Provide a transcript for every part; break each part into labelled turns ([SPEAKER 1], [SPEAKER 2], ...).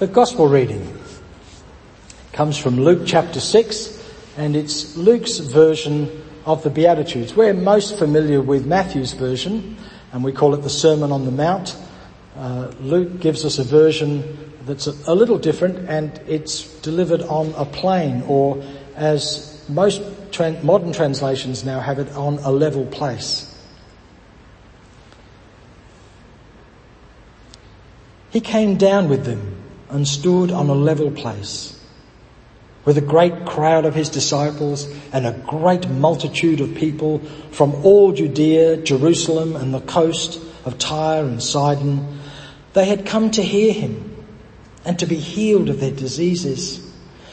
[SPEAKER 1] The Gospel reading comes from Luke chapter 6 and it's Luke's version of the Beatitudes. We're most familiar with Matthew's version and we call it the Sermon on the Mount. Uh, Luke gives us a version that's a, a little different and it's delivered on a plain or as most modern translations now have it on a level place. He came down with them and stood on a level place with a great crowd of his disciples and a great multitude of people from all Judea, Jerusalem and the coast of Tyre and Sidon. They had come to hear him and to be healed of their diseases.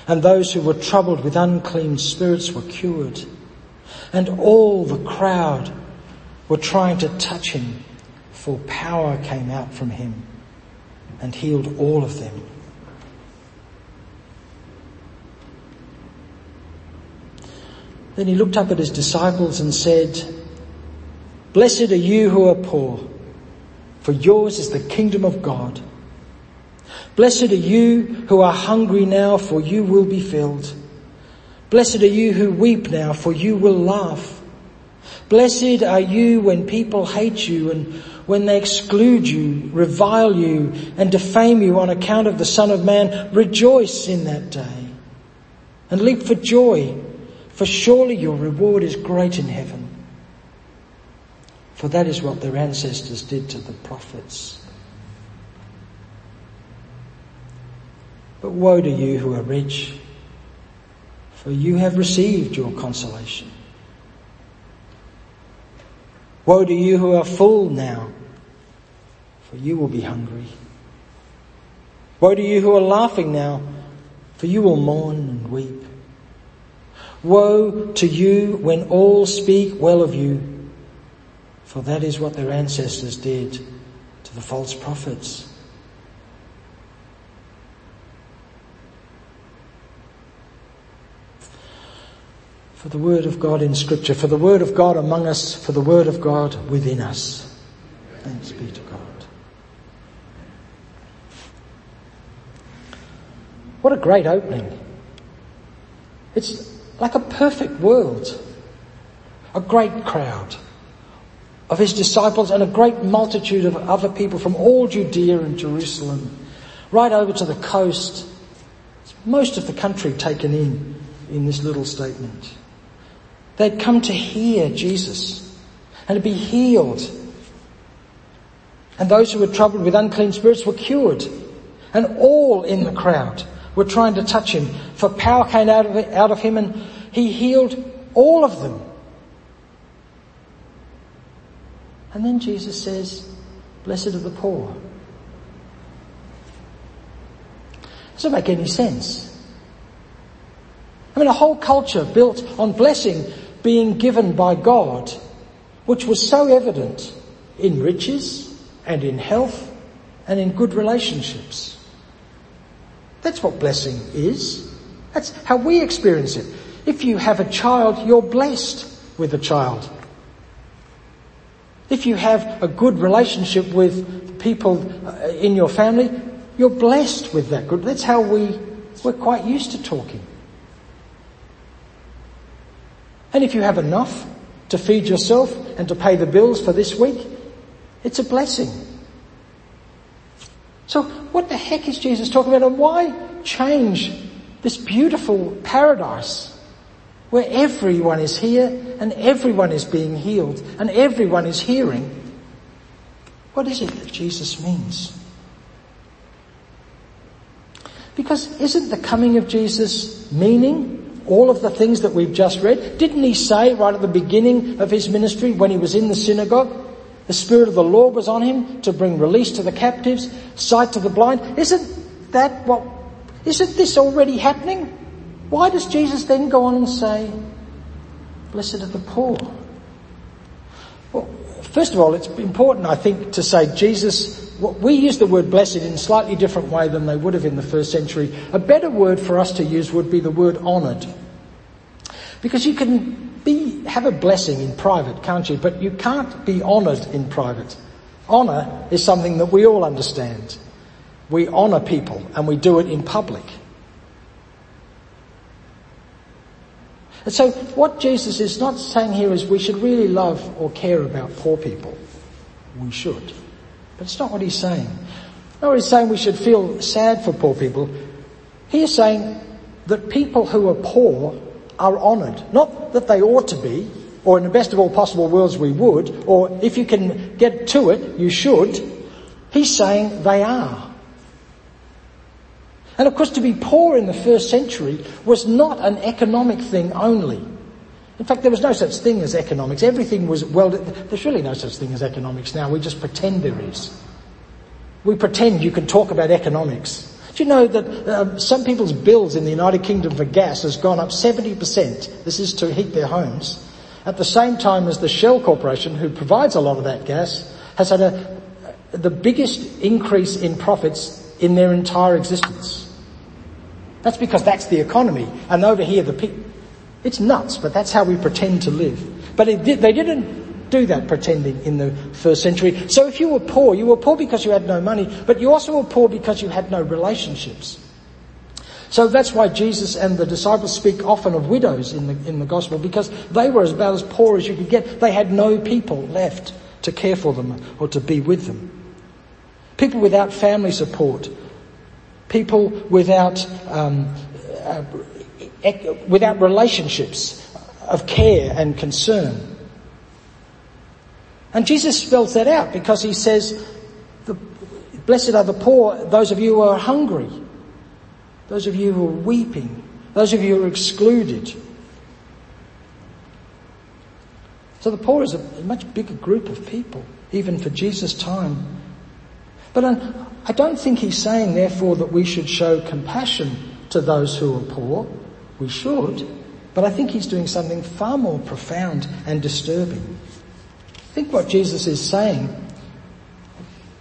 [SPEAKER 1] And those who were troubled with unclean spirits were cured. And all the crowd were trying to touch him, for power came out from him and healed all of them. Then he looked up at his disciples and said, Blessed are you who are poor, for yours is the kingdom of God. Blessed are you who are hungry now, for you will be filled. Blessed are you who weep now, for you will laugh. Blessed are you when people hate you and when they exclude you, revile you, and defame you on account of the Son of Man. Rejoice in that day and leap for joy for surely your reward is great in heaven. For that is what their ancestors did to the prophets. But woe to you who are rich, for you have received your consolation. Woe to you who are full now, for you will be hungry. Woe to you who are laughing now, for you will mourn and weep. Woe to you when all speak well of you, for that is what their ancestors did to the false prophets. For the word of God in scripture, for the word of God among us, for the word of God within us. Thanks be to God. What a great opening. It's like a perfect world. A great crowd of his disciples and a great multitude of other people from all Judea and Jerusalem, right over to the coast. Most of the country taken in in this little statement. They'd come to hear Jesus and to be healed. And those who were troubled with unclean spirits were cured. And all in the crowd were trying to touch him. For power came out of, it, out of him and he healed all of them. And then Jesus says, blessed are the poor. Doesn't make any sense. I mean, a whole culture built on blessing being given by God, which was so evident in riches and in health and in good relationships. That's what blessing is. That's how we experience it. If you have a child, you're blessed with a child. If you have a good relationship with people uh, in your family, you're blessed with that good. That's how we, we're quite used to talking. And if you have enough to feed yourself and to pay the bills for this week, it's a blessing. So what the heck is Jesus talking about and why change this beautiful paradise where everyone is here and everyone is being healed and everyone is hearing? What is it that Jesus means? Because isn't the coming of Jesus meaning all of the things that we've just read? Didn't he say right at the beginning of his ministry when he was in the synagogue, the Spirit of the Lord was on him to bring release to the captives, sight to the blind. Isn't that what, isn't this already happening? Why does Jesus then go on and say, blessed are the poor? Well, first of all, it's important, I think, to say Jesus, we use the word blessed in a slightly different way than they would have in the first century. A better word for us to use would be the word honoured. Because you can be, have a blessing in private, can't you? But you can't be honoured in private. Honour is something that we all understand. we honour people and we do it in public. And so what Jesus is not saying here is we should really love or care about poor people. We should. But it's not what he's saying. Nor he's saying we should feel sad for poor people. He is saying that people who are poor are honoured. Not that they ought to be, or in the best of all possible worlds we would, or if you can get to it, you should. He's saying they are. And of course to be poor in the first century was not an economic thing only. In fact, there was no such thing as economics. Everything was, well, there's really no such thing as economics now. We just pretend there is. We pretend you can talk about economics. Do you know that um, some people's bills in the United Kingdom for gas has gone up 70%? This is to heat their homes. At the same time as the Shell Corporation, who provides a lot of that gas, has had a, the biggest increase in profits in their entire existence. That's because that's the economy. And over here, the it's nuts, but that's how we pretend to live. But they didn't do that pretending in the first century. So if you were poor, you were poor because you had no money, but you also were poor because you had no relationships. So that's why Jesus and the disciples speak often of widows in the, in the gospel, because they were about as poor as you could get. They had no people left to care for them or to be with them. People without family support, people without, um, uh, without relationships of care and concern. And Jesus spells that out because he says, blessed are the poor, those of you who are hungry, those of you who are weeping, those of you who are excluded. So the poor is a much bigger group of people, even for Jesus' time. But I don't think he's saying, therefore, that we should show compassion to those who are poor. We should. But I think he's doing something far more profound and disturbing. I think what Jesus is saying,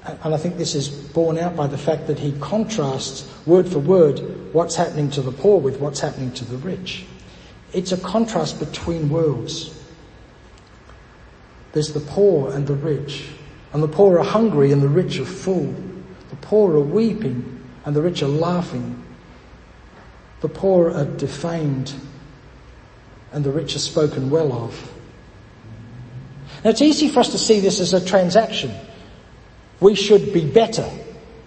[SPEAKER 1] and I think this is borne out by the fact that he contrasts word for word what's happening to the poor with what's happening to the rich. It's a contrast between worlds. There's the poor and the rich. And the poor are hungry and the rich are full. The poor are weeping and the rich are laughing. The poor are defamed and the rich are spoken well of. Now it's easy for us to see this as a transaction. We should be better.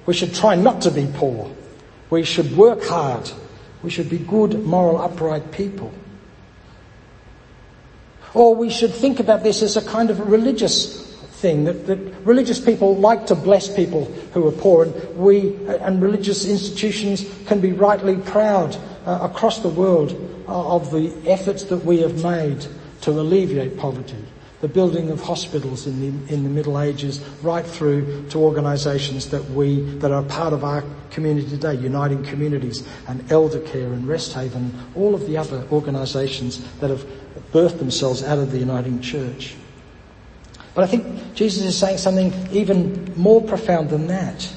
[SPEAKER 1] We should try not to be poor. We should work hard. We should be good, moral, upright people. Or we should think about this as a kind of religious thing that, that religious people like to bless people who are poor and we and religious institutions can be rightly proud uh, across the world uh, of the efforts that we have made to alleviate poverty the building of hospitals in the, in the Middle Ages, right through to organisations that we, that are part of our community today, Uniting Communities and Elder Care and Resthaven, all of the other organisations that have birthed themselves out of the Uniting Church. But I think Jesus is saying something even more profound than that.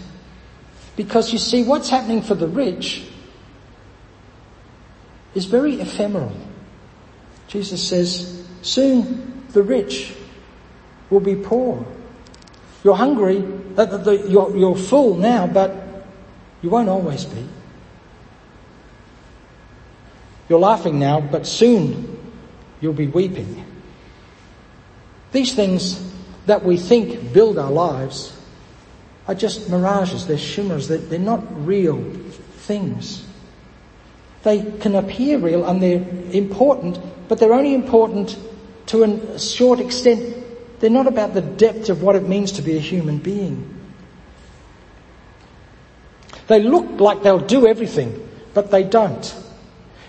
[SPEAKER 1] Because you see, what's happening for the rich is very ephemeral. Jesus says, soon the rich will be poor. You're hungry, uh, you're, you're full now, but you won't always be. You're laughing now, but soon you'll be weeping. These things that we think build our lives are just mirages, they're shimmers, they're, they're not real things. They can appear real and they're important, but they're only important to a short extent. They're not about the depth of what it means to be a human being. They look like they'll do everything, but they don't.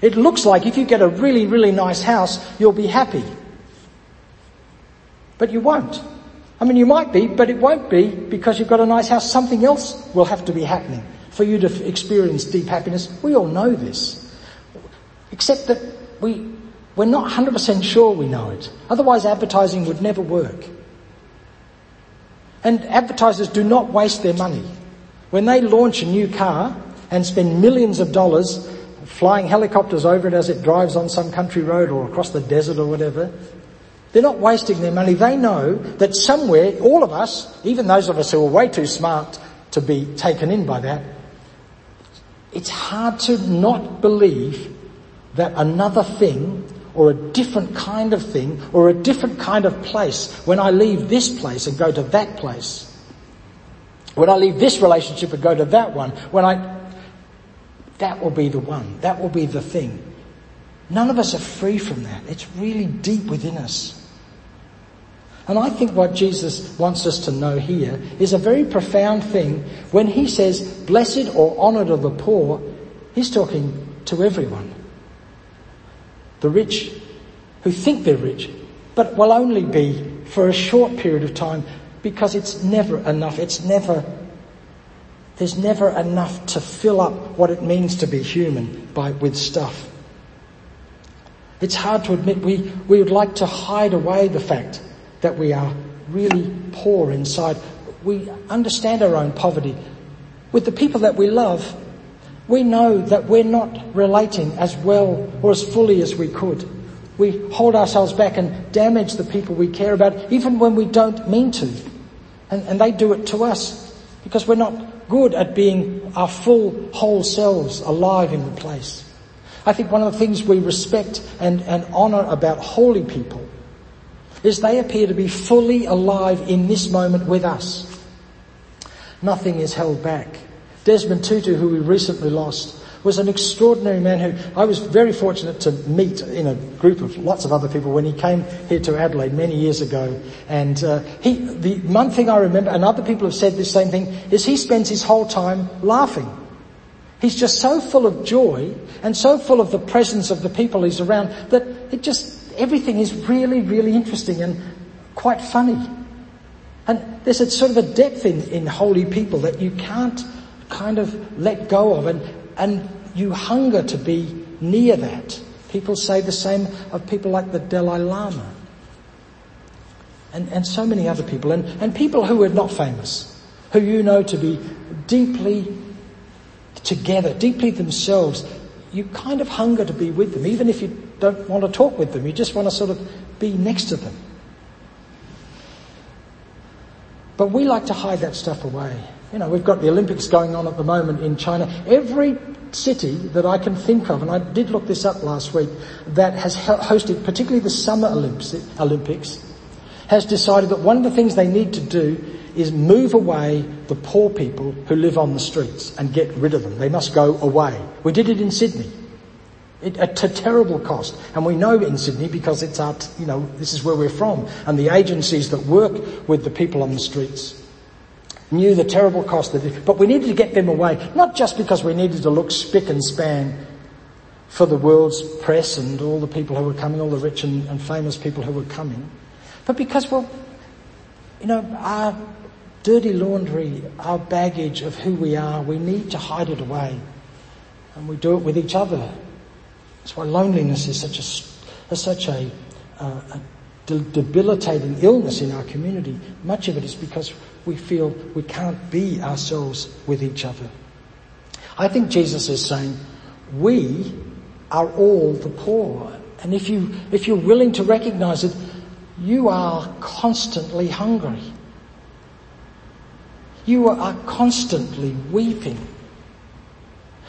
[SPEAKER 1] It looks like if you get a really, really nice house, you'll be happy. But you won't. I mean, you might be, but it won't be because you've got a nice house. Something else will have to be happening for you to experience deep happiness. We all know this. Except that we, we're not 100% sure we know it. Otherwise advertising would never work. And advertisers do not waste their money. When they launch a new car and spend millions of dollars flying helicopters over it as it drives on some country road or across the desert or whatever, they're not wasting their money. They know that somewhere, all of us, even those of us who are way too smart to be taken in by that. It's hard to not believe that another thing or a different kind of thing or a different kind of place when I leave this place and go to that place. When I leave this relationship and go to that one, when I, that will be the one. That will be the thing. None of us are free from that. It's really deep within us. And I think what Jesus wants us to know here is a very profound thing. When he says, blessed or honored are the poor, he's talking to everyone. The rich who think they're rich, but will only be for a short period of time because it's never enough. It's never, there's never enough to fill up what it means to be human by, with stuff. It's hard to admit we, we would like to hide away the fact that we are really poor inside. We understand our own poverty. With the people that we love, we know that we're not relating as well or as fully as we could. We hold ourselves back and damage the people we care about, even when we don't mean to. And, and they do it to us because we're not good at being our full, whole selves alive in the place. I think one of the things we respect and, and honour about holy people is they appear to be fully alive in this moment with us. Nothing is held back. Desmond Tutu, who we recently lost, was an extraordinary man who I was very fortunate to meet in a group of lots of other people when he came here to Adelaide many years ago. And uh, he, the one thing I remember, and other people have said the same thing, is he spends his whole time laughing. He's just so full of joy and so full of the presence of the people he's around that it just, everything is really, really interesting and quite funny. And there's a sort of a depth in, in holy people that you can't kind of let go of and, and you hunger to be near that. People say the same of people like the Dalai Lama. And, and so many other people. And, and people who are not famous, who you know to be deeply together, deeply themselves. You kind of hunger to be with them, even if you don't want to talk with them. You just want to sort of be next to them. But we like to hide that stuff away. You know, we've got the Olympics going on at the moment in China. Every city that I can think of, and I did look this up last week, that has hosted particularly the Summer Olympics, has decided that one of the things they need to do is move away the poor people who live on the streets and get rid of them. They must go away. We did it in Sydney. It, at a terrible cost. And we know in Sydney because it's our, you know, this is where we're from. And the agencies that work with the people on the streets knew the terrible cost that it, but we needed to get them away. Not just because we needed to look spick and span for the world's press and all the people who were coming, all the rich and, and famous people who were coming, but because, well, you know, our dirty laundry, our baggage of who we are, we need to hide it away. And we do it with each other. That's why loneliness is such a, is such a, uh, a debilitating illness in our community. Much of it is because we feel we can't be ourselves with each other. I think Jesus is saying, we are all the poor. And if you, if you're willing to recognize it, you are constantly hungry. You are constantly weeping.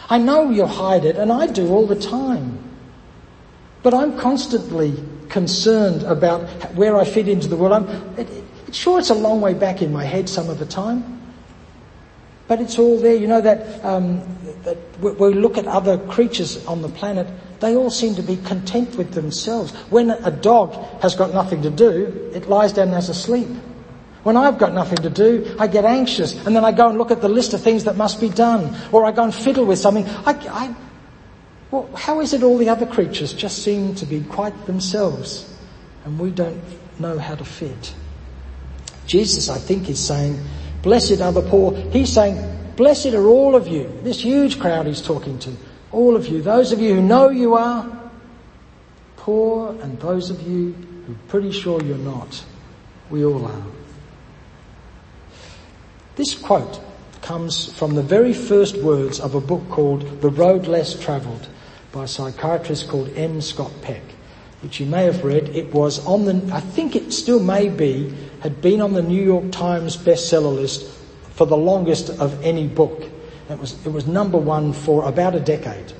[SPEAKER 1] I know you hide it, and I do all the time. But I'm constantly concerned about where I fit into the world. It, it, sure, it's a long way back in my head some of the time. But it's all there. You know that, um, that we look at other creatures on the planet, they all seem to be content with themselves. When a dog has got nothing to do, it lies down and has a sleep. When I've got nothing to do, I get anxious and then I go and look at the list of things that must be done or I go and fiddle with something. I, I, well, how is it all the other creatures just seem to be quite themselves and we don't know how to fit? Jesus, I think, is saying, blessed are the poor. He's saying, blessed are all of you. This huge crowd he's talking to. All of you. Those of you who know you are poor and those of you who are pretty sure you're not. We all are. This quote comes from the very first words of a book called The Road Less Travelled by a psychiatrist called M. Scott Peck, which you may have read. It was on the, I think it still may be, had been on the New York Times bestseller list for the longest of any book. It was, it was number one for about a decade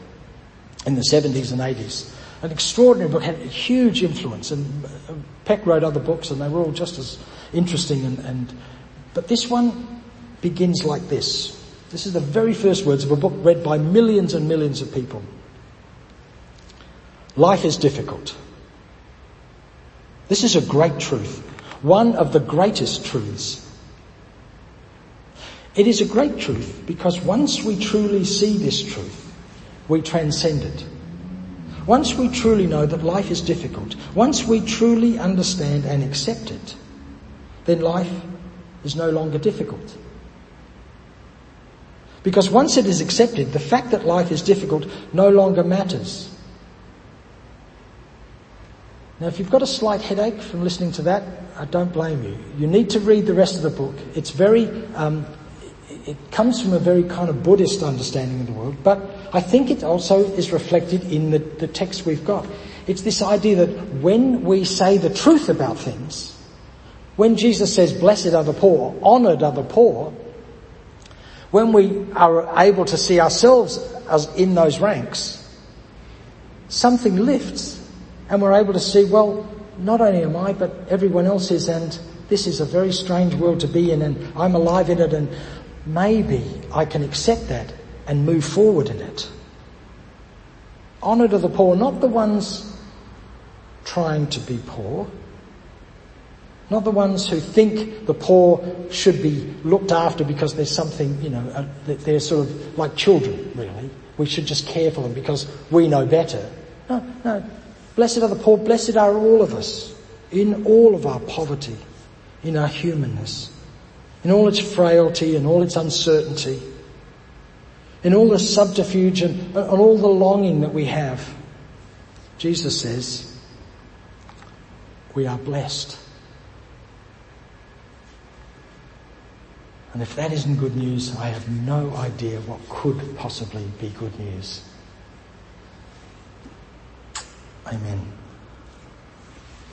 [SPEAKER 1] in the 70s and 80s. An extraordinary book, had a huge influence, and uh, Peck wrote other books, and they were all just as interesting. And, and but this one begins like this. This is the very first words of a book read by millions and millions of people. Life is difficult. This is a great truth, one of the greatest truths. It is a great truth because once we truly see this truth, we transcend it. Once we truly know that life is difficult, once we truly understand and accept it, then life is no longer difficult. Because once it is accepted, the fact that life is difficult no longer matters. Now, if you've got a slight headache from listening to that, I don't blame you. You need to read the rest of the book. It's very, um, it comes from a very kind of Buddhist understanding of the world, but I think it also is reflected in the, the text we've got. It's this idea that when we say the truth about things, when Jesus says, blessed are the poor, honored are the poor, when we are able to see ourselves as in those ranks, something lifts and we're able to see, well, not only am I, but everyone else is, and this is a very strange world to be in, and I'm alive in it, and maybe I can accept that and move forward in it. Honour to the poor, not the ones trying to be poor, not the ones who think the poor should be looked after because there's something, you know, uh, they're sort of like children, really. We should just care for them because we know better. No, no, Blessed are the poor, blessed are all of us in all of our poverty, in our humanness, in all its frailty and all its uncertainty, in all the subterfuge and, and all the longing that we have. Jesus says, we are blessed. And if that isn't good news, I have no idea what could possibly be good news. Amen.